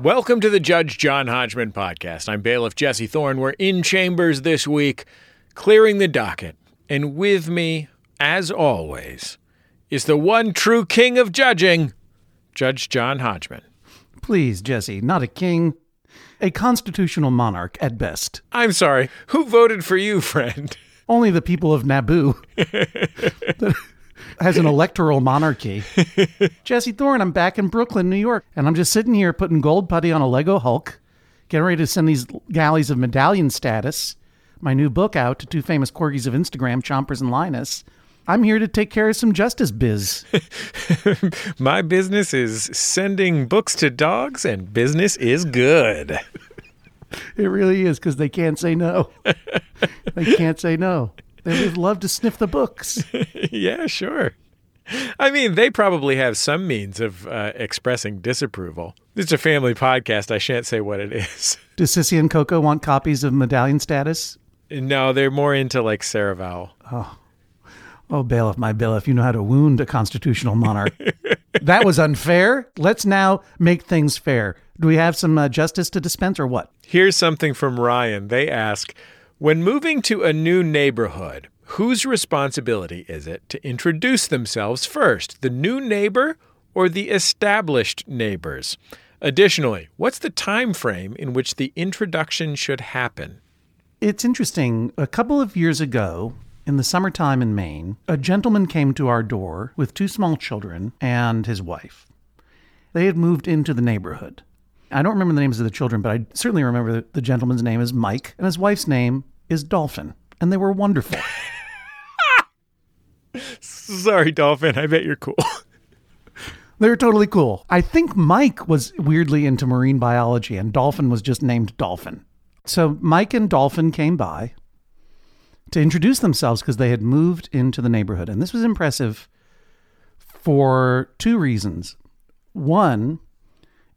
Welcome to the Judge John Hodgman podcast. I'm bailiff Jesse Thorne. We're in chambers this week, clearing the docket. And with me, as always, is the one true king of judging, Judge John Hodgman. Please, Jesse, not a king, a constitutional monarch at best. I'm sorry, who voted for you, friend? Only the people of Naboo has an electoral monarchy. Jesse Thorne, I'm back in Brooklyn, New York, and I'm just sitting here putting gold putty on a Lego Hulk, getting ready to send these galleys of medallion status, my new book out to two famous corgis of Instagram, Chompers and Linus. I'm here to take care of some justice biz. My business is sending books to dogs, and business is good. It really is because they can't say no. they can't say no. They would love to sniff the books. yeah, sure. I mean, they probably have some means of uh, expressing disapproval. It's a family podcast. I shan't say what it is. Does Sissy and Coco want copies of medallion status? No, they're more into like Cerevel. Oh, oh, bailiff, my bailiff, you know how to wound a constitutional monarch. that was unfair. Let's now make things fair. Do we have some uh, justice to dispense or what? Here's something from Ryan. They ask When moving to a new neighborhood, whose responsibility is it to introduce themselves first, the new neighbor or the established neighbors? Additionally, what's the time frame in which the introduction should happen? It's interesting. A couple of years ago, in the summertime in Maine, a gentleman came to our door with two small children and his wife. They had moved into the neighborhood. I don't remember the names of the children, but I certainly remember that the gentleman's name is Mike and his wife's name is Dolphin, and they were wonderful. Sorry, Dolphin. I bet you're cool. They're totally cool. I think Mike was weirdly into marine biology, and Dolphin was just named Dolphin. So Mike and Dolphin came by to introduce themselves because they had moved into the neighborhood. And this was impressive for two reasons. One,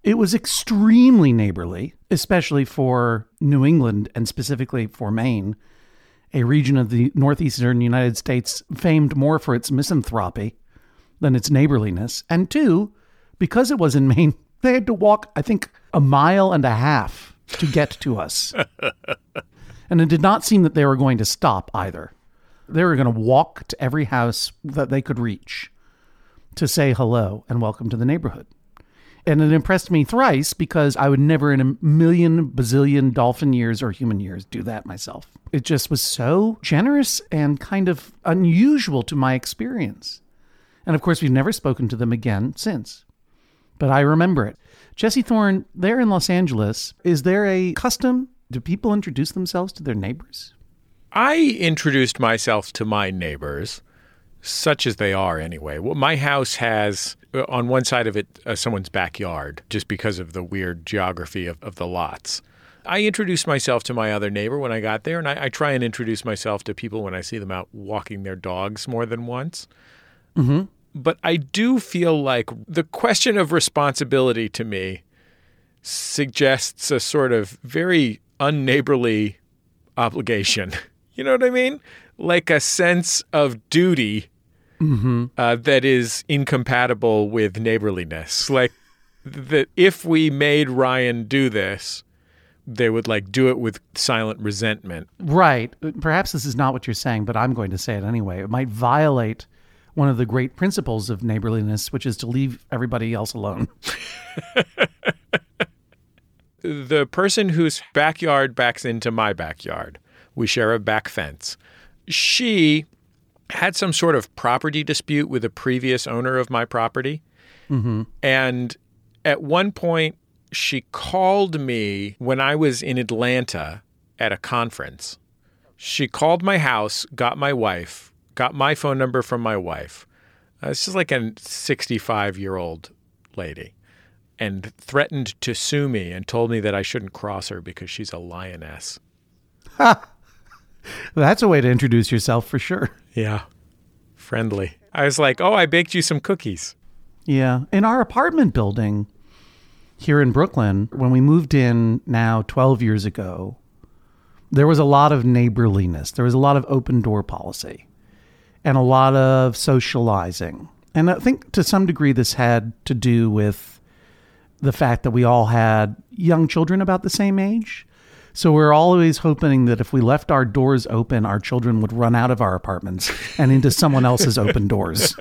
it was extremely neighborly, especially for New England and specifically for Maine, a region of the northeastern United States famed more for its misanthropy than its neighborliness. And two, because it was in Maine, they had to walk, I think, a mile and a half to get to us. and it did not seem that they were going to stop either. They were going to walk to every house that they could reach to say hello and welcome to the neighborhood. And it impressed me thrice because I would never in a million bazillion dolphin years or human years do that myself. It just was so generous and kind of unusual to my experience. And of course, we've never spoken to them again since. But I remember it. Jesse Thorne, there in Los Angeles, is there a custom? Do people introduce themselves to their neighbors? I introduced myself to my neighbors, such as they are anyway. Well, my house has uh, on one side of it uh, someone's backyard, just because of the weird geography of, of the lots. I introduce myself to my other neighbor when I got there, and I, I, try and introduce myself to people when I see them out walking their dogs more than once. Mm-hmm. But I do feel like the question of responsibility to me suggests a sort of very unneighborly obligation. You know what I mean? Like a sense of duty mm-hmm. uh, that is incompatible with neighborliness. Like that if we made Ryan do this, they would like do it with silent resentment. Right. Perhaps this is not what you're saying, but I'm going to say it anyway. It might violate one of the great principles of neighborliness, which is to leave everybody else alone. the person whose backyard backs into my backyard, we share a back fence. She had some sort of property dispute with a previous owner of my property. Mm-hmm. And at one point, she called me when I was in Atlanta at a conference. She called my house, got my wife, got my phone number from my wife. Uh, this is like a 65 year old lady and threatened to sue me and told me that I shouldn't cross her because she's a lioness. That's a way to introduce yourself for sure. Yeah. Friendly. I was like, oh, I baked you some cookies. Yeah. In our apartment building here in Brooklyn, when we moved in now 12 years ago, there was a lot of neighborliness. There was a lot of open door policy and a lot of socializing. And I think to some degree this had to do with the fact that we all had young children about the same age. So we're always hoping that if we left our doors open, our children would run out of our apartments and into someone else's open doors.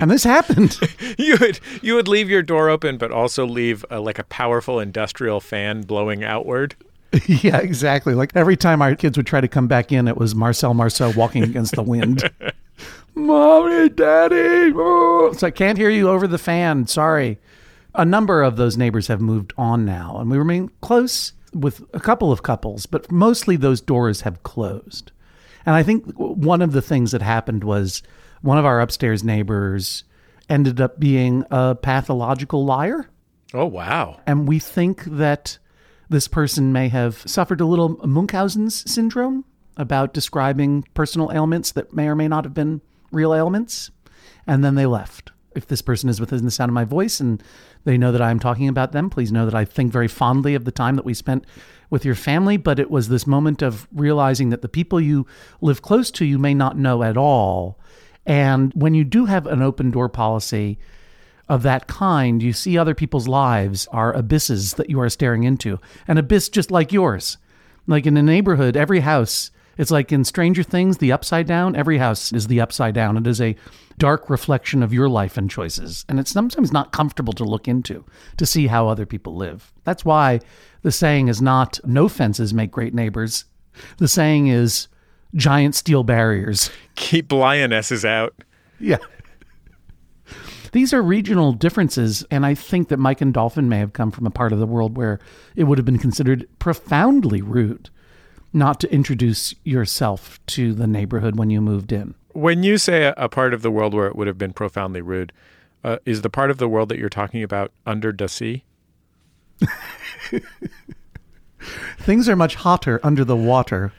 And this happened. you would you would leave your door open, but also leave a, like a powerful industrial fan blowing outward. yeah, exactly. Like every time our kids would try to come back in, it was Marcel Marceau walking against the wind. Mommy, Daddy. Oh. So I can't hear you over the fan. Sorry. A number of those neighbors have moved on now, and we remain close with a couple of couples, but mostly those doors have closed. And I think one of the things that happened was one of our upstairs neighbors ended up being a pathological liar. Oh, wow. And we think that this person may have suffered a little Munchausen's syndrome about describing personal ailments that may or may not have been real ailments. And then they left. If this person is within the sound of my voice and they know that I'm talking about them, please know that I think very fondly of the time that we spent with your family. But it was this moment of realizing that the people you live close to, you may not know at all. And when you do have an open door policy, of that kind, you see other people's lives are abysses that you are staring into. An abyss just like yours. Like in a neighborhood, every house, it's like in Stranger Things, the upside down, every house is the upside down. It is a dark reflection of your life and choices. And it's sometimes not comfortable to look into to see how other people live. That's why the saying is not no fences make great neighbors. The saying is giant steel barriers. Keep lionesses out. Yeah. These are regional differences, and I think that Mike and Dolphin may have come from a part of the world where it would have been considered profoundly rude not to introduce yourself to the neighborhood when you moved in. When you say a, a part of the world where it would have been profoundly rude, uh, is the part of the world that you're talking about under the sea? Things are much hotter under the water.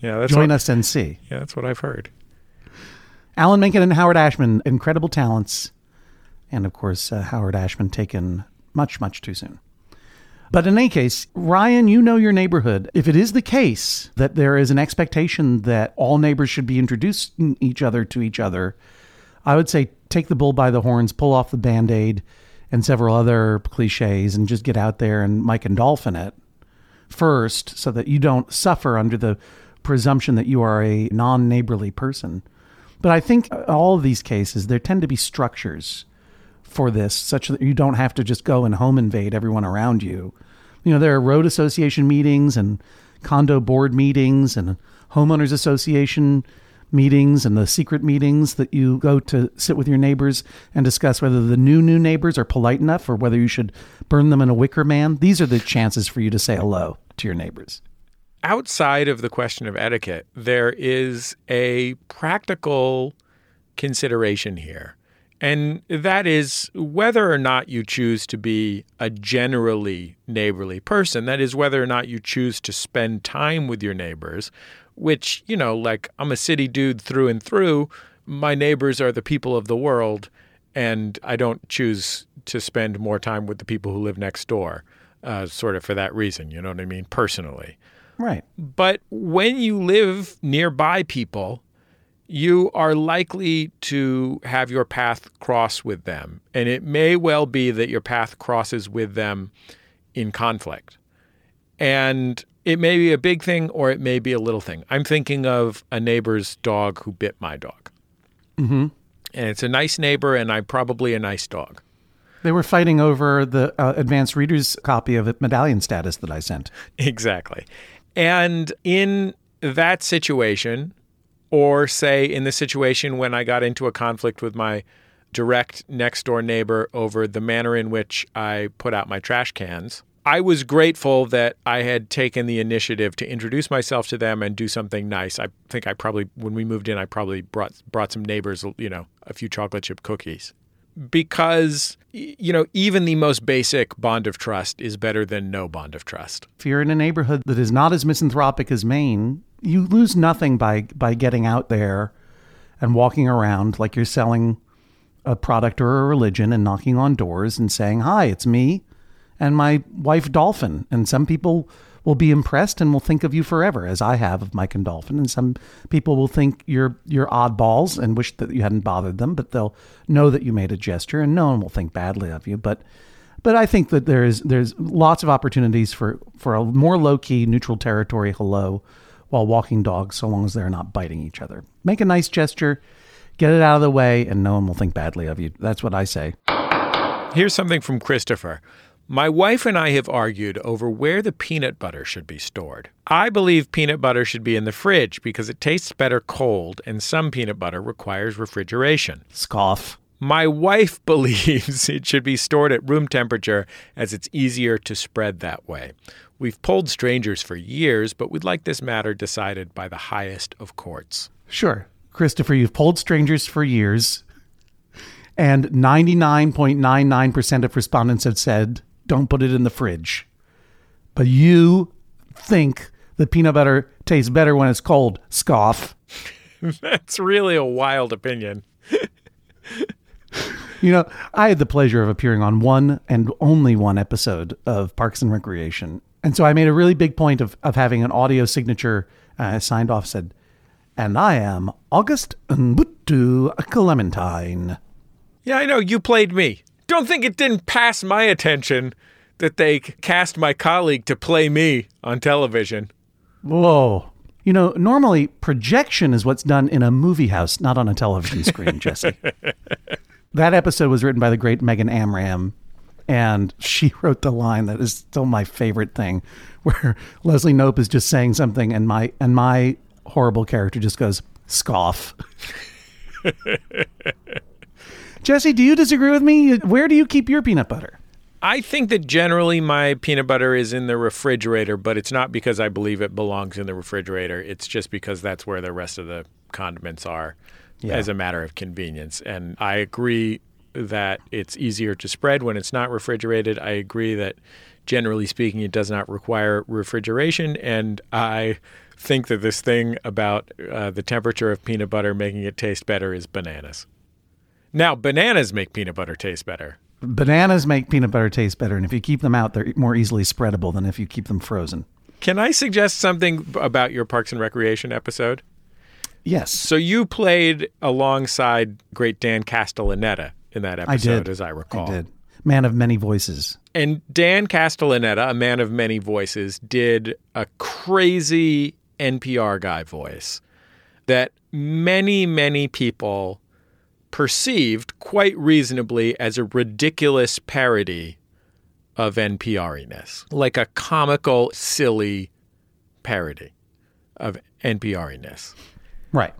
Yeah, that's Join what, us and see. Yeah, that's what I've heard. Alan Menken and Howard Ashman, incredible talents. And of course, uh, Howard Ashman taken much, much too soon. But in any case, Ryan, you know your neighborhood. If it is the case that there is an expectation that all neighbors should be introducing each other to each other, I would say take the bull by the horns, pull off the band aid and several other cliches, and just get out there and Mike and Dolphin it first so that you don't suffer under the presumption that you are a non neighborly person. But I think all of these cases, there tend to be structures for this, such that you don't have to just go and home invade everyone around you. You know, there are road association meetings and condo board meetings and homeowners association meetings and the secret meetings that you go to sit with your neighbors and discuss whether the new new neighbors are polite enough or whether you should burn them in a wicker man. These are the chances for you to say hello to your neighbors. Outside of the question of etiquette, there is a practical consideration here. And that is whether or not you choose to be a generally neighborly person. That is, whether or not you choose to spend time with your neighbors, which, you know, like I'm a city dude through and through. My neighbors are the people of the world, and I don't choose to spend more time with the people who live next door, uh, sort of for that reason. You know what I mean? Personally. Right. But when you live nearby people, you are likely to have your path cross with them. And it may well be that your path crosses with them in conflict. And it may be a big thing or it may be a little thing. I'm thinking of a neighbor's dog who bit my dog. Mm-hmm. And it's a nice neighbor, and I'm probably a nice dog. They were fighting over the uh, advanced reader's copy of medallion status that I sent. Exactly. And in that situation, or say in the situation when I got into a conflict with my direct next door neighbor over the manner in which I put out my trash cans. I was grateful that I had taken the initiative to introduce myself to them and do something nice. I think I probably, when we moved in, I probably brought brought some neighbors, you know, a few chocolate chip cookies, because you know even the most basic bond of trust is better than no bond of trust. If you're in a neighborhood that is not as misanthropic as Maine, you lose nothing by by getting out there and walking around like you're selling a product or a religion and knocking on doors and saying, "Hi, it's me and my wife Dolphin." And some people will be impressed and will think of you forever, as I have of Mike and Dolphin. And some people will think you're you're oddballs and wish that you hadn't bothered them, but they'll know that you made a gesture, and no one will think badly of you. But but I think that there's there's lots of opportunities for for a more low key neutral territory hello while walking dogs, so long as they're not biting each other. Make a nice gesture, get it out of the way, and no one will think badly of you. That's what I say. Here's something from Christopher. My wife and I have argued over where the peanut butter should be stored. I believe peanut butter should be in the fridge because it tastes better cold, and some peanut butter requires refrigeration. Scoff. My wife believes it should be stored at room temperature as it's easier to spread that way. We've polled strangers for years, but we'd like this matter decided by the highest of courts. Sure. Christopher, you've polled strangers for years, and 99.99% of respondents have said don't put it in the fridge. But you think the peanut butter tastes better when it's cold. Scoff. That's really a wild opinion. You know, I had the pleasure of appearing on one and only one episode of Parks and Recreation. And so I made a really big point of, of having an audio signature uh, signed off said, and I am August Mbutu Clementine. Yeah, I know. You played me. Don't think it didn't pass my attention that they cast my colleague to play me on television. Whoa. You know, normally projection is what's done in a movie house, not on a television screen, Jesse. that episode was written by the great Megan Amram, and she wrote the line that is still my favorite thing, where Leslie Knope is just saying something, and my and my horrible character just goes scoff. Jesse, do you disagree with me? Where do you keep your peanut butter? I think that generally my peanut butter is in the refrigerator, but it's not because I believe it belongs in the refrigerator. It's just because that's where the rest of the condiments are Yeah. as a matter of convenience. And I agree that it's easier to spread when it's not refrigerated. I agree that generally speaking, it does not require refrigeration. And I think that this thing about uh, the temperature of peanut butter making it taste better is bananas. Now, bananas make peanut butter taste better. Bananas make peanut butter taste better, and if you keep them out, they're more easily spreadable than if you keep them frozen. Can I suggest something about your Parks and Recreation episode? Yes. So you played alongside great Dan Castellaneta in that episode, I did. as I recall. I did. Man of many voices. And Dan Castellaneta, a man of many voices, did a crazy NPR guy voice that many, many people perceived quite reasonably as a ridiculous parody of NPR-iness, like a comical, silly parody of NPR-iness. Right.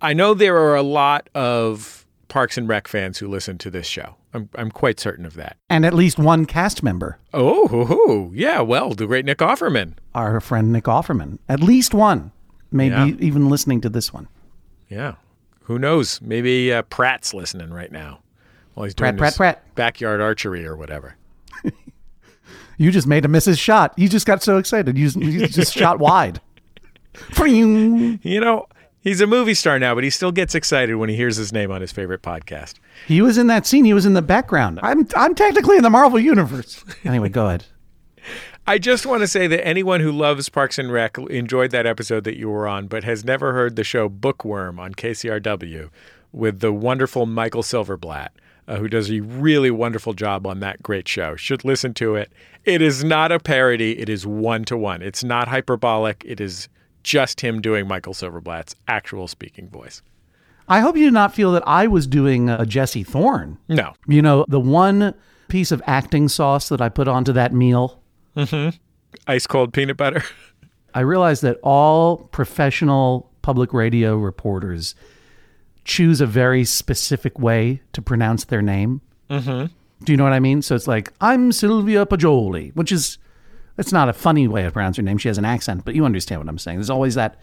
I know there are a lot of Parks and Rec fans who listen to this show. I'm, I'm quite certain of that. And at least one cast member, Oh, hoo, hoo. yeah. Well, the great Nick Offerman. our friend Nick Offerman. At least one. Maybe Yeah. even listening to this one. Yeah. Who knows? Maybe uh, Pratt's listening right now while he's doing Pratt, Pratt, Pratt. backyard archery or whatever. You just made a miss's shot. You just got so excited. You, you just shot wide. You know, he's a movie star now, but he still gets excited when he hears his name on his favorite podcast. He was in that scene. He was in the background. I'm I'm technically in the Marvel universe. Anyway, go ahead. I just want to say that anyone who loves Parks and Rec enjoyed that episode that you were on, but has never heard the show Bookworm on KCRW with the wonderful Michael Silverblatt, uh, who does a really wonderful job on that great show. Should listen to it. It is not a parody, it is one to one. It's not hyperbolic, it is just him doing Michael Silverblatt's actual speaking voice. I hope you did not feel that I was doing a Jesse Thorne. No. You know, the one piece of acting sauce that I put onto that meal, Ice cold peanut butter. I realized that all professional public radio reporters choose a very specific way to pronounce their name. Mm-hmm. Do you know what I mean? So it's like, I'm Sylvia Poggioli, which is, it's not a funny way to pronounce her name. She has an accent, but you understand what I'm saying. There's always that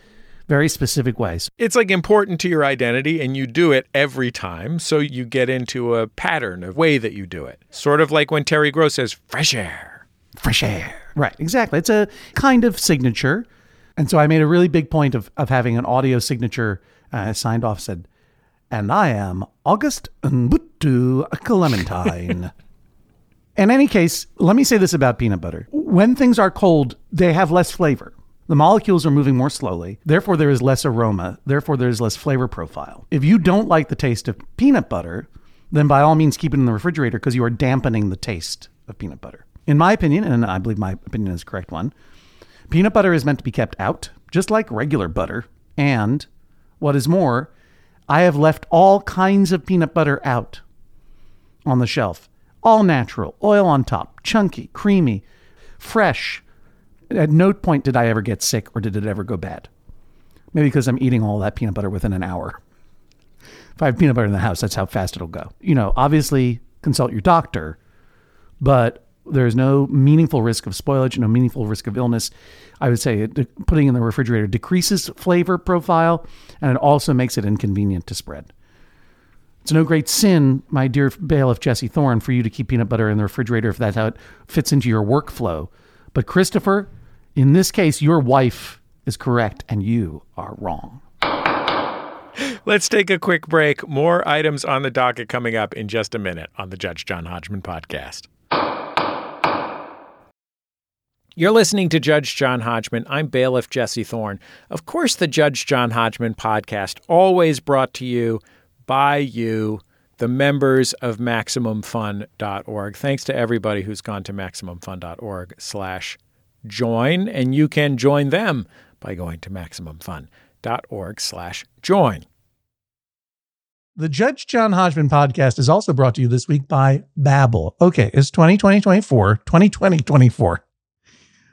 very specific way. So it's like important to your identity and you do it every time so you get into a pattern of way that you do it sort of like when terry gross says fresh air fresh air. Right, exactly. It's a kind of signature. And so I made a really big point of, of having an audio signature uh, signed off, said, and I am August Mbutu Clementine. In any case, let me say this about peanut butter. When things are cold, they have less flavor. The molecules are moving more slowly, therefore, there is less aroma, therefore, there is less flavor profile. If you don't like the taste of peanut butter, then by all means keep it in the refrigerator because you are dampening the taste of peanut butter. In my opinion, and I believe my opinion is correct one, peanut butter is meant to be kept out, just like regular butter. And what is more, I have left all kinds of peanut butter out on the shelf. All natural, oil on top, chunky, creamy, fresh. At no point did I ever get sick or did it ever go bad. Maybe because I'm eating all that peanut butter within an hour. If I have peanut butter in the house, that's how fast it'll go. You know, obviously consult your doctor, but there's no meaningful risk of spoilage, no meaningful risk of illness. I would say it, putting in the refrigerator decreases flavor profile and it also makes it inconvenient to spread. It's no great sin, my dear bailiff Jesse Thorne, for you to keep peanut butter in the refrigerator if that's how it fits into your workflow. But Christopher, in this case, your wife is correct and you are wrong. Let's take a quick break. More items on the docket coming up in just a minute on the Judge John Hodgman podcast. You're listening to Judge John Hodgman. I'm bailiff Jesse Thorne. Of course, the Judge John Hodgman podcast, always brought to you by you, the members of MaximumFun.org. Thanks to everybody who's gone to MaximumFun.org slash join, and you can join them by going to MaximumFun.org slash join. The Judge John Hodgman podcast is also brought to you this week by Babbel. Okay, it's 2020 24, 2020 24.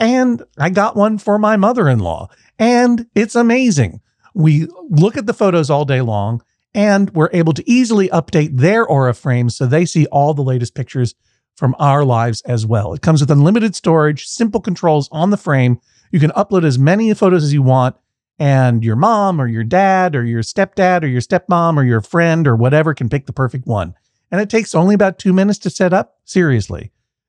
and I got one for my mother in law, and it's amazing. We look at the photos all day long and we're able to easily update their Aura frames so they see all the latest pictures from our lives as well. It comes with unlimited storage, simple controls on the frame. You can upload as many photos as you want, and your mom or your dad or your stepdad or your stepmom or your friend or whatever can pick the perfect one. And it takes only about two minutes to set up. Seriously.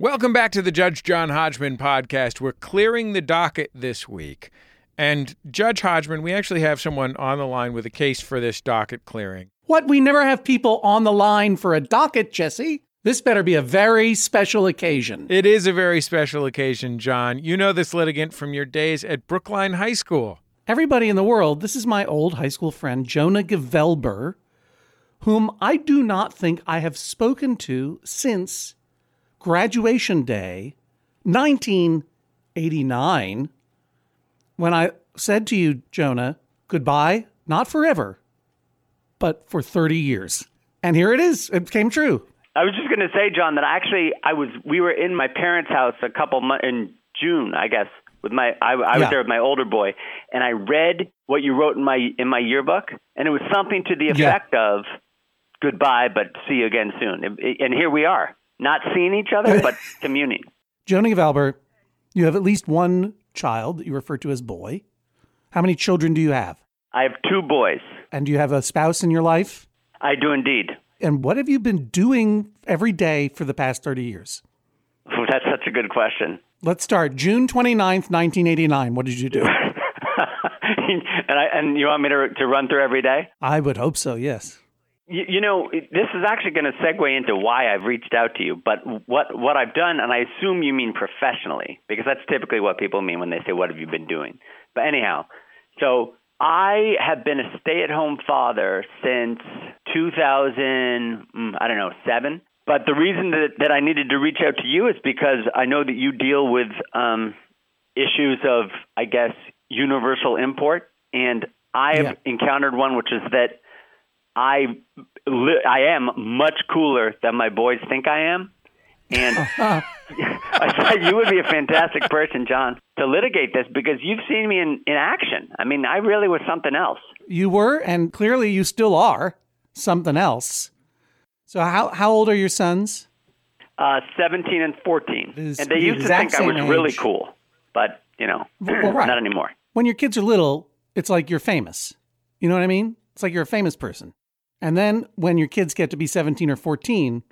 Welcome back to the Judge John Hodgman podcast. We're clearing the docket this week. And Judge Hodgman, we actually have someone on the line with a case for this docket clearing. What? We never have people on the line for a docket, Jesse. This better be a very special occasion. It is a very special occasion, John. You know this litigant from your days at Brookline High School. everybody in the world, this is my old high school friend, Jonah Gevelber, whom I do not think I have spoken to since graduation day 1989 when I said to you, Jonah, goodbye, not forever, but for 30 years. And here it is. It came true. I was just going to say, John, that actually I was we were in my parents' house a couple months in June, I guess, with my I, I was Yeah. there with my older boy, and I read what you wrote in my in my yearbook, and it was something to the Yeah. effect of "Goodbye, but see you again soon." And here we are, not seeing each other, but communing. Jonah Gevelber, you have at least one child that you refer to as boy. How many children do you have? I have two boys. And do you have a spouse in your life? I do indeed. And what have you been doing every day for the past 30 years? Oh, That's such a good question. Let's start. June 29th, 1989. What did you do? and I, and you want me to to run through every day? I would hope so, yes. You, you know, this is actually going to segue into why I've reached out to you. But what what I've done, and I assume you mean professionally, because that's typically what people mean when they say, "What have you been doing?" But anyhow, so I have been a stay-at-home father since 2000. mm, I don't know seven. But the reason that that I needed to reach out to you is because I know that you deal with um, issues of, I guess, universal import, and I have Yeah. encountered one, which is that I I am much cooler than my boys think I am, and I thought you would be a fantastic person, John, to litigate this because you've seen me in in action. I mean, I really was something else. You were, and clearly you still are, something else. So, how, how old are your sons? Uh, 17 and 14. Is and they the used to think I was same really cool, but, you know, Well, right. not anymore. When your kids are little, it's like you're famous. You know what I mean? It's like you're a famous person. And then when your kids get to be 17 or 14,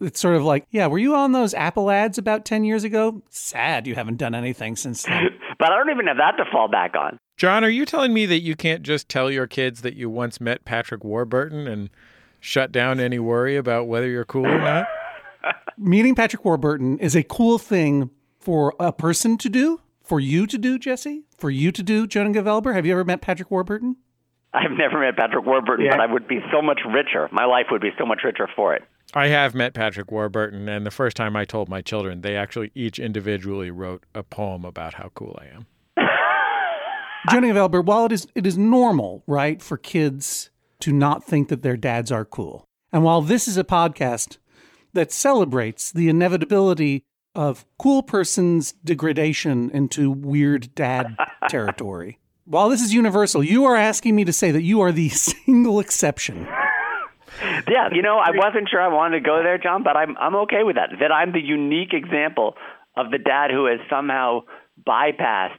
it's sort of like, yeah, were you on those Apple ads about 10 years ago? Sad you haven't done anything since then. But I don't even have that to fall back on. John, are you telling me that you can't just tell your kids that you once met Patrick Warburton and shut down any worry about whether you're cool or not? Meeting Patrick Warburton is a cool thing for a person to do, for you to do, Jesse, for you to do, Jonah Gevelber. Have you ever met Patrick Warburton? I've never met Patrick Warburton, but I would be so much richer. My life would be so much richer for it. I have met Patrick Warburton, and the first time I told my children, they actually each individually wrote a poem about how cool I am. Jonah Gevelber, while it is it is normal, right, for kids to not think that their dads are cool, and while this is a podcast that celebrates the inevitability of cool person's degradation into weird dad territory, while this is universal, you are asking me to say that you are the single exception. Yeah, you know, I wasn't sure I wanted to go there, John, but I'm I'm okay with that. That I'm the unique example of the dad who has somehow bypassed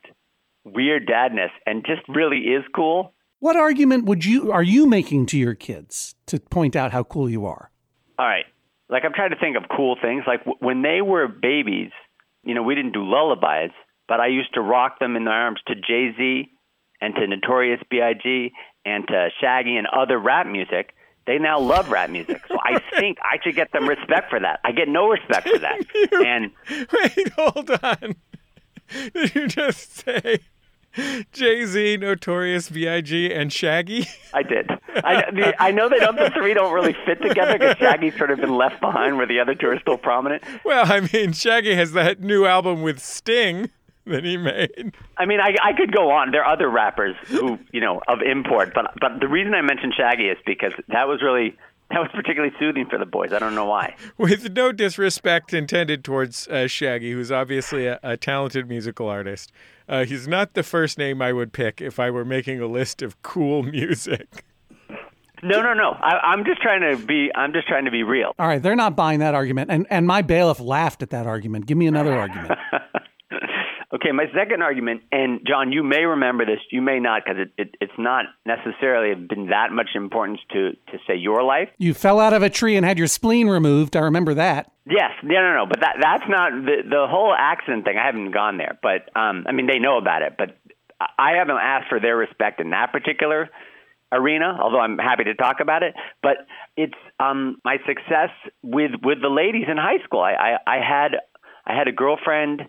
weird dadness and just really is cool. What argument would you are you making to your kids to point out how cool you are? All right. Like I'm trying to think of cool things. Like w- when they were babies, you know, we didn't do lullabies, but I used to rock them in their arms to Jay Z and to Notorious B.I.G. and to Shaggy and other rap music. They now love rap music, so I think I should get them respect for that. I get no respect for that, and Wait, hold on. Did you just say Jay Z, Notorious B.I.G., and Shaggy? I did. I, I know they don't. The three don't really fit together because Shaggy's sort of been left behind, where the other two are still prominent. Well, I mean, Shaggy has that new album with Sting that he made. I mean, I, I could go on. There are other rappers who, you know, of import, but but the reason I mentioned Shaggy is because that was really that was particularly soothing for the boys. I don't know why. With no disrespect intended towards uh, Shaggy, who's obviously a, a talented musical artist. Uh, he's not the first name I would pick if I were making a list of cool music. No, no, no. I, I'm just trying to be. I'm just trying to be real. All right, they're not buying that argument. And and my bailiff laughed at that argument. Give me another argument. Okay, my second argument, and John, you may remember this, you may not, because it, it, it's not necessarily been that much importance to to say your life. You fell out of a tree and had your spleen removed. I remember that. Yes, no, no, no. But that that's not the the whole accident thing. I haven't gone there, but um, I mean they know about it, but I haven't asked for their respect in that particular arena. Although I'm happy to talk about it, but it's um, my success with with the ladies in high school. I, I I had I had a girlfriend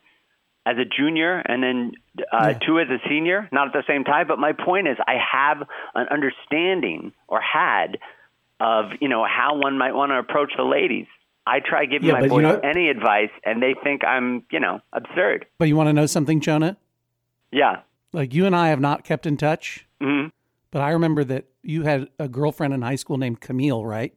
as a junior and then uh, Yeah. two as a senior, not at the same time. But my point is, I have an understanding or had of you know how one might want to approach the ladies. I try giving Yeah, my but you boys know- any advice, and they think I'm you know absurd. But you want to know something, Jonah? Yeah. Like you and I have not kept in touch, hmm but I remember that you had a girlfriend in high school named Camille, right?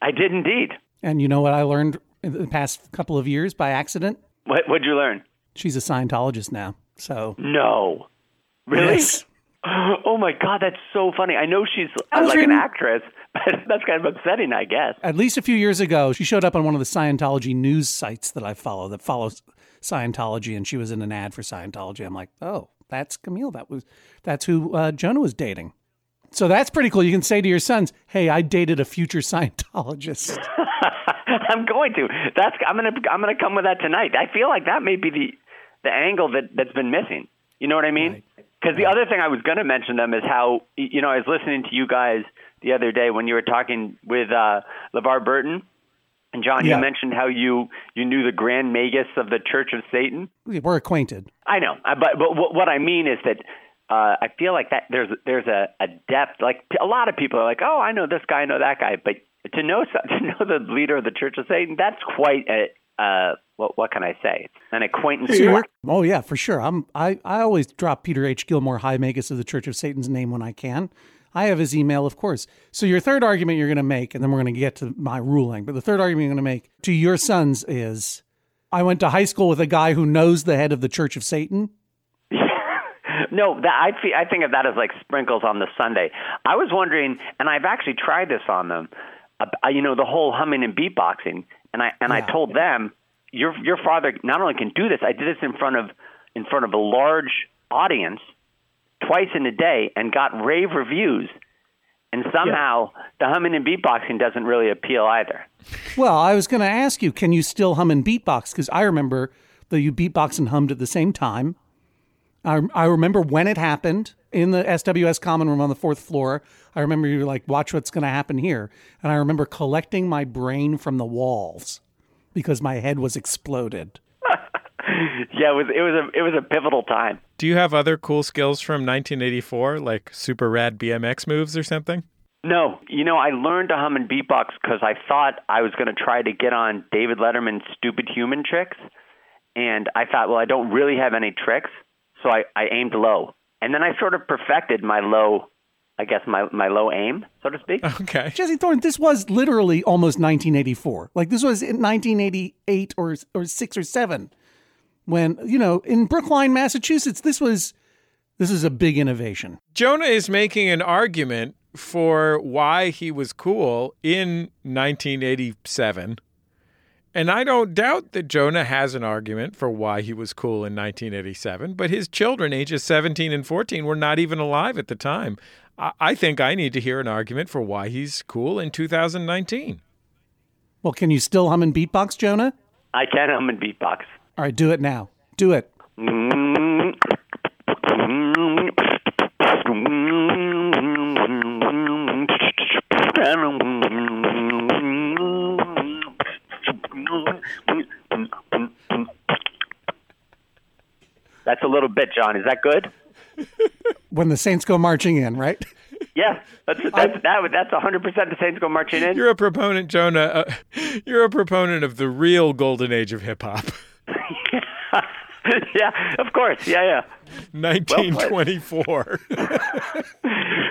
I did indeed. And you know what I learned in the past couple of years by accident? What what'd you learn? She's a Scientologist now. So No. Really? Yes. Oh my God, that's so funny. I know she's I was like an actress, but that's kind of upsetting, I guess. At least a few years ago, she showed up on one of the Scientology news sites that I follow that follows Scientology, and she was in an ad for Scientology. I'm like, oh, that's Camille. That was that's who uh, Jonah was dating. So that's pretty cool. You can say to your sons, "Hey, I dated a future Scientologist." I'm going to. That's I'm gonna I'm gonna come with that tonight. I feel like that may be the the angle that that's been missing. You know what I mean? Because the other thing I was gonna mention them is how you know I was listening to you guys the other day when you were talking with uh, LeVar Burton and John. Yeah. You mentioned how you you knew the Grand Magus of the Church of Satan. We're acquainted. I know, I- but but what what I mean is that uh, I feel like that there's there's a, a depth. Like a lot of people are like, oh, I know this guy, I know that guy, but to know to know the leader of the Church of Satan, that's quite a uh, what what can I say? An acquaintance. Sure. Oh yeah, for sure. I'm I, I always drop Peter H. Gilmore, High Magus of the Church of Satan's name when I can. I have his email, of course. So your third argument you're going to make, and then we're going to get to my ruling. But the third argument you're going to make to your sons is, I went to high school with a guy who knows the head of the Church of Satan. No, that I feel, I think of that as like sprinkles on the sundae. I was wondering, and I've actually tried this on them. Uh, you know, the whole humming and beatboxing, and I and Yeah. I told them, your your father not only can do this. I did this in front of in front of a large audience twice in a day, and got rave reviews. And somehow the humming and beatboxing doesn't really appeal either. Well, I was going to ask you, can you still hum and beatbox? Because I remember that you beatbox and hummed at the same time. I, I remember when it happened in the SWS common room on the fourth floor. I remember you were like, watch what's going to happen here. And I remember collecting my brain from the walls because my head was exploded. Yeah, it was it was a it was a pivotal time. Do you have other cool skills from 1984, like super rad BMX moves or something? No, you know, I learned to hum and beatbox because I thought I was going to try to get on David Letterman's Stupid Human Tricks, and I thought, well, I don't really have any tricks, so I, I aimed low, and then I sort of perfected my low, I guess my my low aim, so to speak. Okay. Jesse Thorne, this was literally almost 1984. Like this was in 1988 or or six or seven, when you know in Brookline, Massachusetts, this was this is a big innovation. Jonah is making an argument for why he was cool in 1987. And I don't doubt that Jonah has an argument for why he was cool in 1987, but his children, ages 17 and 14, were not even alive at the time. I, I think I need to hear an argument for why he's cool in 2019. Well, can you still hum and beatbox, Jonah? I can hum and beatbox. All right, do it now. Do it. That's a little bit, John. Is that good? When the Saints go marching in, right? Yeah, that's that's that, that's 100% the Saints go marching in. You're a proponent, Jonah. Uh, you're a proponent of the real golden age of hip hop, yeah, of course. Yeah, yeah, 1924.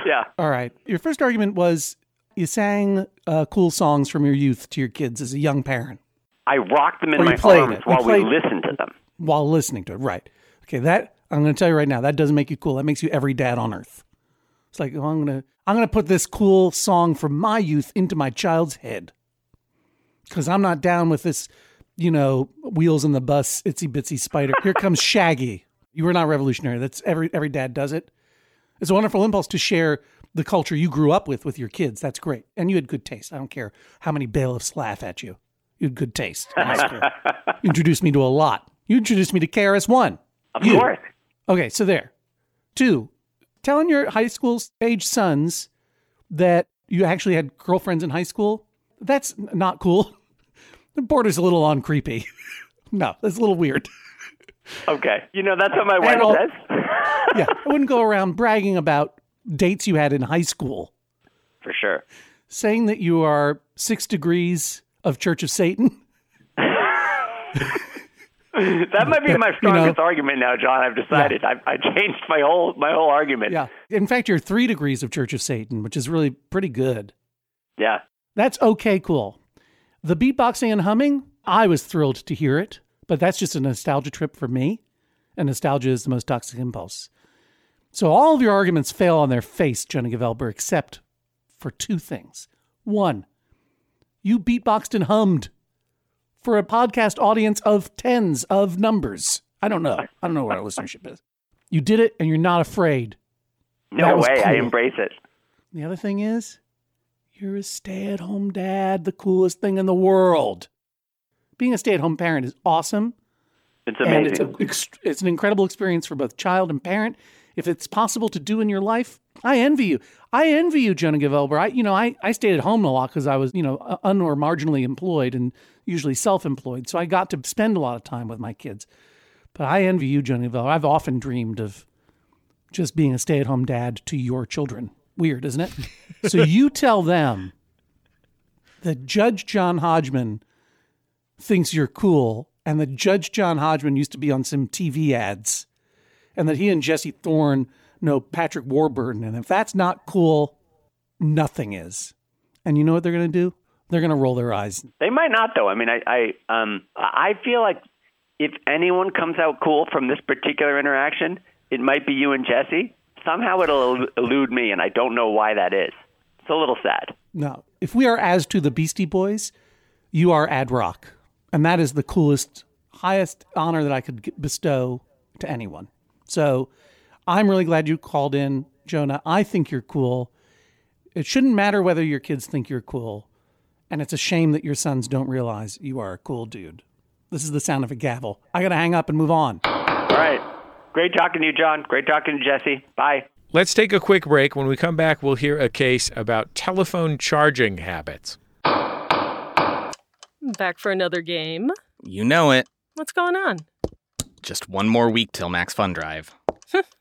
yeah. All right. Your first argument was you sang uh, cool songs from your youth to your kids as a young parent I rocked them in Or my played arms it. While played- we listened to them. while listening to it. Right. Okay. That I'm going to tell you right now. That doesn't make you cool. That makes you every dad on earth. It's like oh, I'm gonna I'm gonna put this cool song from my youth into my child's head because I'm not down with this. You know, wheels in the bus, itsy bitsy spider. Here comes Shaggy. You were not revolutionary. That's every every dad does it. It's a wonderful impulse to share the culture you grew up with with your kids. That's great, and you had good taste. I don't care how many bailiffs laugh at you. You had good taste. You introduced me to a lot. You introduced me to KRS One. Of You. course. Okay, so there. Two, telling your high school age sons that you actually had girlfriends in high school, that's not cool. The border's a little on creepy. no, that's a little weird. Okay. You know, that's what my wife all- says. Yeah, I wouldn't go around bragging about dates you had in high school, For sure. saying that you are six degrees of Church of Satan. That might be my know- strongest argument now, John. I've decided. I, I changed my whole my whole argument. Yeah. In fact, you're three degrees of Church of Satan, which is really pretty good. Yeah. That's okay, cool. The beatboxing and humming, I was thrilled to hear it, but that's just a nostalgia trip for me. And nostalgia is the most toxic impulse. So all of your arguments fail on their face, Jonah Gevelber, except for two things. One, you beatboxed and hummed for a podcast audience of tens of numbers. I don't know. I don't know what our listenership is. You did it and you're not afraid. No way. I embrace it. The other thing is, you're a stay at home dad, the coolest thing in the world. Being a stay at home parent is awesome. It's And it's, amazing. a, it's an incredible experience for both child and parent. If it's possible to do in your life, I envy you. I envy you, Jonah Gevelber. I, you know, I, I stayed at home a lot because I was, you know, un or marginally employed and usually self-employed. So I got to spend a lot of time with my kids. But I envy you, Jonah Gevelber. I've often dreamed of just being a stay-at-home dad to your children. Weird, isn't it? so you tell them that Judge John Hodgman thinks you're cool and that Judge John Hodgman used to be on some TV ads and that he and Jesse Thorne know Patrick Warburton. And if that's not cool, nothing is. And you know what they're going to do? They're going to roll their eyes. They might not though. I mean, I I um I feel like if anyone comes out cool from this particular interaction, it might be you and Jesse. Somehow it'll elude me, and I don't know why that is. It's a little sad. No. If we are as to the Beastie Boys, you are Ad Rock. And that is the coolest, highest honor that I could bestow to anyone. So I'm really glad you called in, Jonah. I think you're cool. It shouldn't matter whether your kids think you're cool. And it's a shame that your sons don't realize you are a cool dude. This is the sound of a gavel. I got to hang up and move on. All right. Great talking to you, John. Great talking to Jesse. Bye. Let's take a quick break. When we come back, we'll hear a case about telephone charging habits. Back for another game. You know it. What's going on? Just one more week till Max Fun Drive.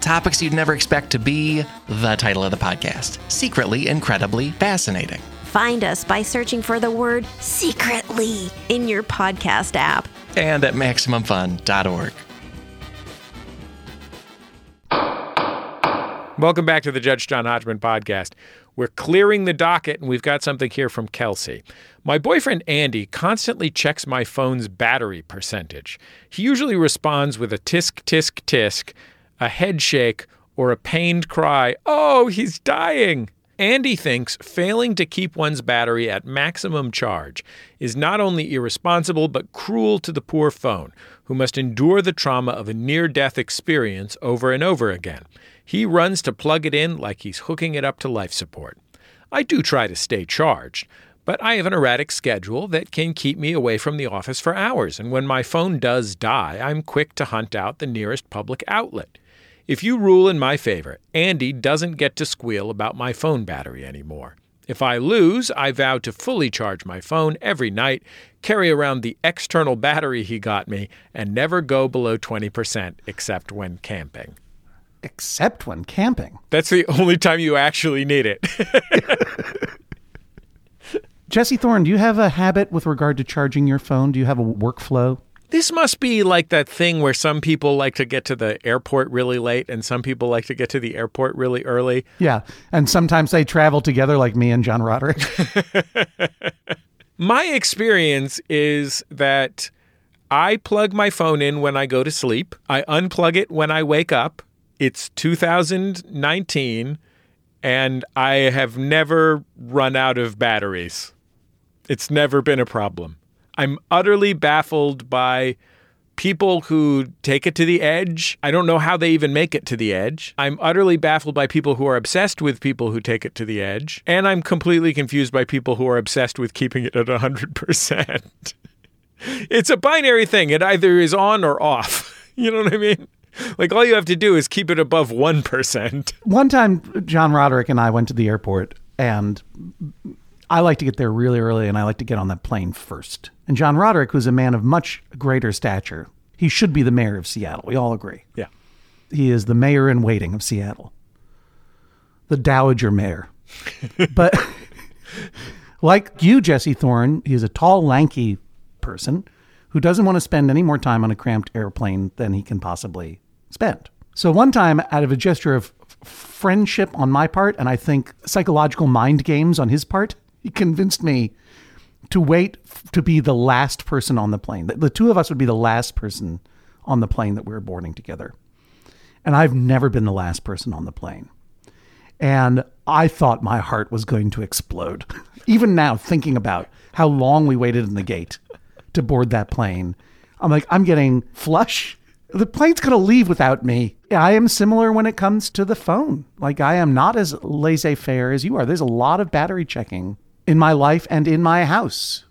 Topics you'd never expect to be the title of the podcast Secretly Incredibly Fascinating. Find us by searching for the word secretly in your podcast app. And at MaximumFun.org. Welcome back to the Judge John Hodgman podcast. We're clearing the docket, and we've got something here from Kelsey. My boyfriend Andy constantly checks my phone's battery percentage. He usually responds with a tisk, tisk, tisk, a head shake, or a pained cry, Oh, he's dying! Andy thinks failing to keep one's battery at maximum charge is not only irresponsible but cruel to the poor phone, who must endure the trauma of a near death experience over and over again. He runs to plug it in like he's hooking it up to life support. I do try to stay charged, but I have an erratic schedule that can keep me away from the office for hours, and when my phone does die, I'm quick to hunt out the nearest public outlet. If you rule in my favor, Andy doesn't get to squeal about my phone battery anymore. If I lose, I vow to fully charge my phone every night, carry around the external battery he got me, and never go below 20% except when camping. except when camping. That's the only time you actually need it. Jesse Thorne, do you have a habit with regard to charging your phone? Do you have a workflow? This must be like that thing where some people like to get to the airport really late and some people like to get to the airport really early. Yeah. And sometimes they travel together like me and John Roderick. My experience is that I plug my phone in when I go to sleep, I unplug it when I wake up. It's 2019, and I have never run out of batteries. It's never been a problem. I'm utterly baffled by people who take it to the edge. I don't know how they even make it to the edge. I'm utterly baffled by people who are obsessed with people who take it to the edge. And I'm completely confused by people who are obsessed with keeping it at 100%. it's a binary thing. It either is on or off. You know what I mean? Like all you have to do is keep it above 1%. One time, John Roderick and I went to the airport, and I like to get there really early, and I like to get on that plane first. And John Roderick, who's a man of much greater stature, he should be the mayor of Seattle. We all agree. Yeah. He is the mayor in waiting of Seattle, the dowager mayor. but like you, Jesse Thorne, he's a tall, lanky person who doesn't want to spend any more time on a cramped airplane than he can possibly spend. So one time, out of a gesture of friendship on my part, and I think psychological mind games on his part, he convinced me to wait f- to be the last person on the plane. The, the two of us would be the last person on the plane that we were boarding together. And I've never been the last person on the plane. And I thought my heart was going to explode. Even now, thinking about how long we waited in the gate to board that plane, I'm like, I'm getting flush. The plane's going to leave without me. I am similar when it comes to the phone. Like, I am not as laissez faire as you are. There's a lot of battery checking in my life and in my house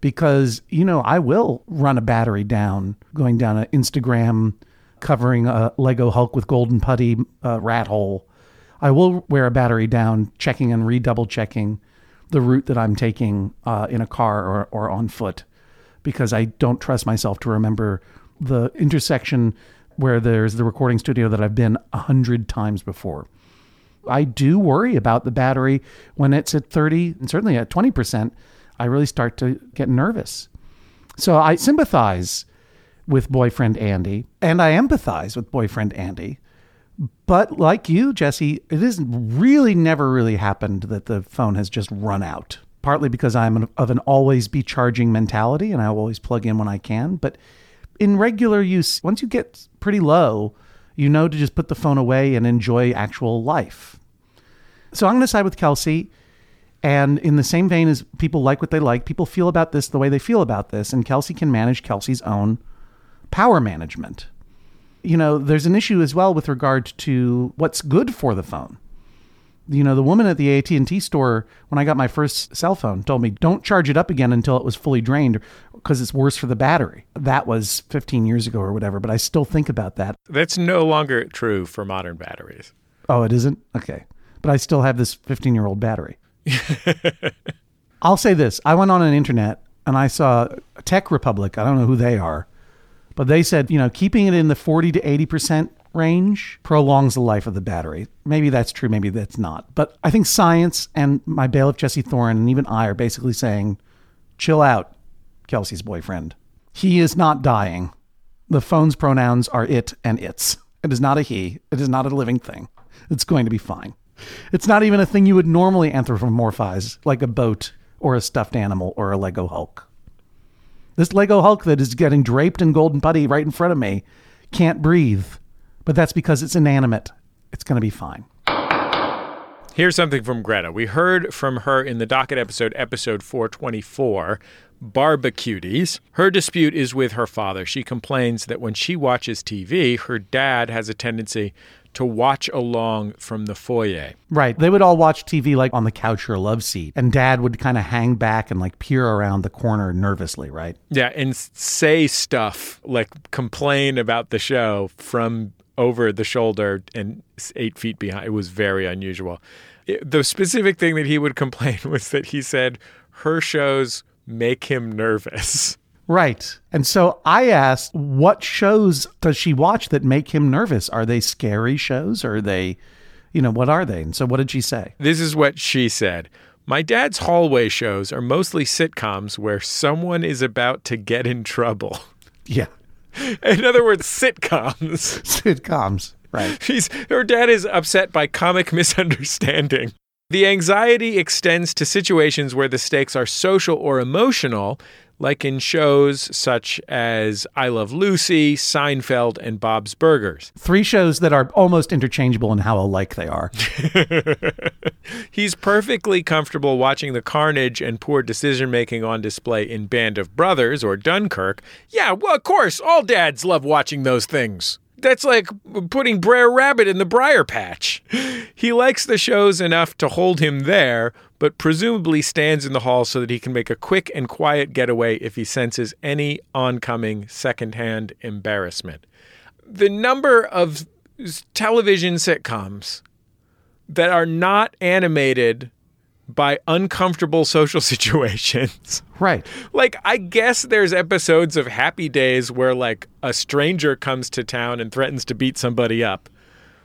because, you know, I will run a battery down going down an Instagram covering a Lego Hulk with golden putty uh, rat hole. I will wear a battery down, checking and redouble checking the route that I'm taking uh, in a car or, or on foot because I don't trust myself to remember the intersection where there's the recording studio that I've been a hundred times before. I do worry about the battery when it's at 30 and certainly at 20%. I really start to get nervous. So I sympathize with boyfriend Andy and I empathize with boyfriend Andy. But like you, Jesse, it has really never really happened that the phone has just run out. Partly because I'm of an always be charging mentality and I always plug in when I can. But in regular use, once you get pretty low, you know to just put the phone away and enjoy actual life. So I'm going to side with Kelsey. And in the same vein as people like what they like, people feel about this the way they feel about this. And Kelsey can manage Kelsey's own power management. You know, there's an issue as well with regard to what's good for the phone. You know, the woman at the AT&T store when I got my first cell phone told me don't charge it up again until it was fully drained because it's worse for the battery. That was 15 years ago or whatever, but I still think about that. That's no longer true for modern batteries. Oh, it isn't? Okay. But I still have this 15 year old battery. I'll say this I went on an internet and I saw Tech Republic. I don't know who they are, but they said, you know, keeping it in the 40 to 80% range prolongs the life of the battery. Maybe that's true, maybe that's not. But I think science and my bailiff Jesse Thorne and even I are basically saying, chill out, Kelsey's boyfriend. He is not dying. The phone's pronouns are it and its. It is not a he. It is not a living thing. It's going to be fine. It's not even a thing you would normally anthropomorphize, like a boat or a stuffed animal or a Lego Hulk. This Lego Hulk that is getting draped in golden putty right in front of me can't breathe, but that's because it's inanimate. It's going to be fine. Here's something from Greta. We heard from her in the docket episode, episode 424, Barbecuties. Her dispute is with her father. She complains that when she watches TV, her dad has a tendency to watch along from the foyer. Right. They would all watch TV like on the couch or a love seat, and dad would kind of hang back and like peer around the corner nervously, right? Yeah, and say stuff like complain about the show from over the shoulder and eight feet behind. It was very unusual. It- the specific thing that he would complain was that he said her shows make him nervous. Right. And so I asked, what shows does she watch that make him nervous? Are they scary shows? Or are they, you know, what are they? And so what did she say? This is what she said. My dad's hallway shows are mostly sitcoms where someone is about to get in trouble. Yeah. In other words, sitcoms. Sitcoms. Right. She's, her dad is upset by comic misunderstanding. The anxiety extends to situations where the stakes are social or emotional, like in shows such as I Love Lucy, Seinfeld, and Bob's Burgers. Three shows that are almost interchangeable in how alike they are. He's perfectly comfortable watching the carnage and poor decision making on display in Band of Brothers or Dunkirk. Yeah, well, of course, all dads love watching those things. That's like putting Brer Rabbit in the briar patch. He likes the shows enough to hold him there, but presumably stands in the hall so that he can make a quick and quiet getaway if he senses any oncoming secondhand embarrassment. The number of television sitcoms that are not animated by uncomfortable social situations. Right. Like, I guess there's episodes of Happy Days where, like, a stranger comes to town and threatens to beat somebody up.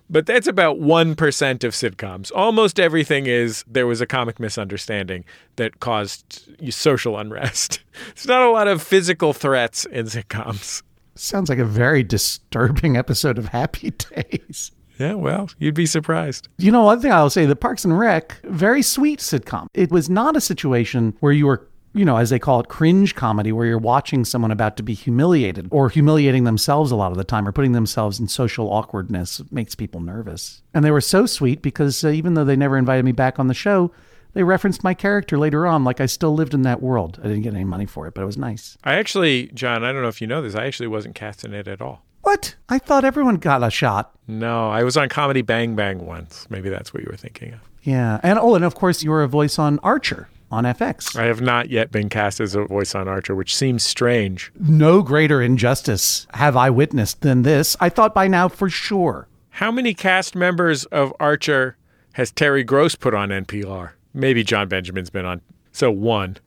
But that's about 1% of sitcoms. Almost everything is there was a comic misunderstanding that caused social unrest. There's not a lot of physical threats in sitcoms. Sounds like a very disturbing episode of Happy Days. Yeah, well, you'd be surprised. You know, one thing I'll say the Parks and Rec, very sweet sitcom. It was not a situation where you were, you know, as they call it, cringe comedy, where you're watching someone about to be humiliated or humiliating themselves a lot of the time or putting themselves in social awkwardness It makes people nervous. And they were so sweet because uh, even though they never invited me back on the show, they referenced my character later on like I still lived in that world. I didn't get any money for it, but it was nice. I actually, John, I don't know if you know this, I actually wasn't cast in it at all. What? I thought everyone got a shot. No, I was on Comedy Bang Bang once. Maybe that's what you were thinking of. Yeah. And oh, and of course you were a voice on Archer on FX. I have not yet been cast as a voice on Archer, which seems strange. no greater injustice have I witnessed than this. I thought by now for sure. How many cast members of Archer has Terry Gross put on NPR? Maybe Jon Benjamin's been on. So one.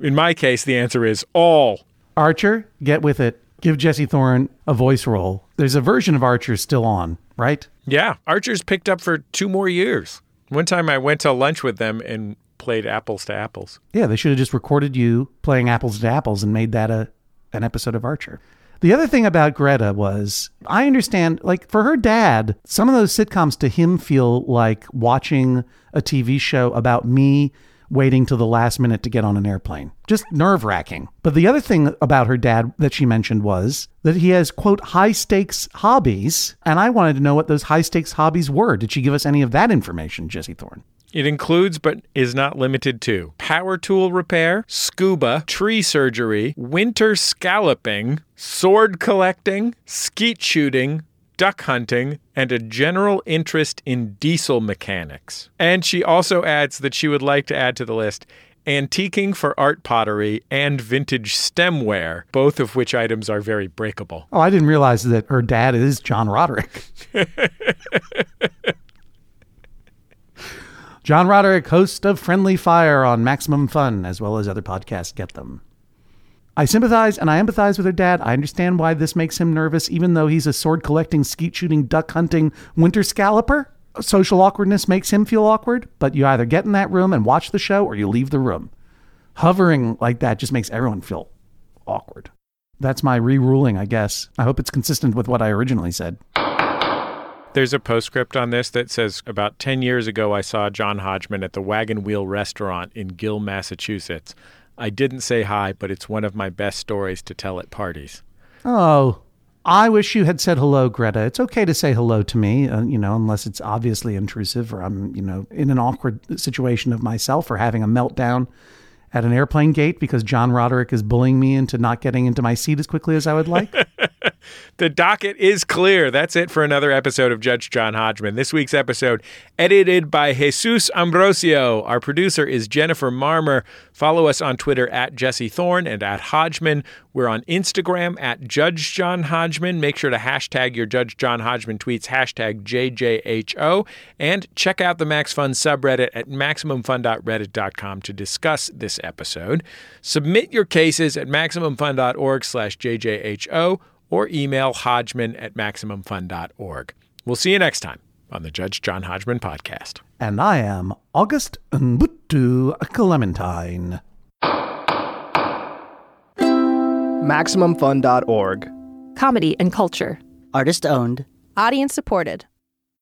In my case, the answer is all. Archer, get with it. Give Jesse Thorne a voice role. There's a version of Archer still on, right? Yeah, Archer's picked up for two more years. One time I went to lunch with them and played apples to apples. Yeah, they should have just recorded you playing apples to apples and made that a an episode of Archer. The other thing about Greta was I understand like for her dad, some of those sitcoms to him feel like watching a TV show about me waiting till the last minute to get on an airplane. Just nerve-wracking. But the other thing about her dad that she mentioned was that he has quote high stakes hobbies, and I wanted to know what those high stakes hobbies were. Did she give us any of that information, Jesse Thorne? It includes, but is not limited to, power tool repair, scuba, tree surgery, winter scalloping, sword collecting, skeet shooting, duck hunting, and a general interest in diesel mechanics. And she also adds that she would like to add to the list antiquing for art pottery and vintage stemware, both of which items are very breakable. Oh, I didn't realize that her dad is John Roderick. John Roderick, host of Friendly Fire on Maximum Fun, as well as other podcasts. Get them. I sympathize and I empathize with her dad. I understand why this makes him nervous, even though he's a sword collecting, skeet shooting, duck hunting, winter scalloper. Social awkwardness makes him feel awkward, but you either get in that room and watch the show or you leave the room. Hovering like that just makes everyone feel awkward. That's my re ruling, I guess. I hope it's consistent with what I originally said. There's a postscript on this that says about 10 years ago, I saw John Hodgman at the Wagon Wheel Restaurant in Gill, Massachusetts. I didn't say hi, but it's one of my best stories to tell at parties. Oh, I wish you had said hello, Greta. It's okay to say hello to me, uh, you know, unless it's obviously intrusive or I'm, you know, in an awkward situation of myself or having a meltdown at an airplane gate because John Roderick is bullying me into not getting into my seat as quickly as I would like. The docket is clear. That's it for another episode of Judge John Hodgman. This week's episode edited by Jesus Ambrosio. Our producer is Jennifer Marmer. Follow us on Twitter at Jesse Thorne and at Hodgman. We're on Instagram at Judge John Hodgman. Make sure to hashtag your Judge John Hodgman tweets, hashtag JJHO, and check out the Max Fun subreddit at MaximumFun.reddit.com to discuss this episode. Submit your cases at MaximumFun.org slash JJHO or email hodgman at MaximumFun.org. We'll see you next time on the Judge John Hodgman podcast. And I am August Mbutu Clementine. MaximumFun.org. Comedy and culture. Artist owned. Audience supported.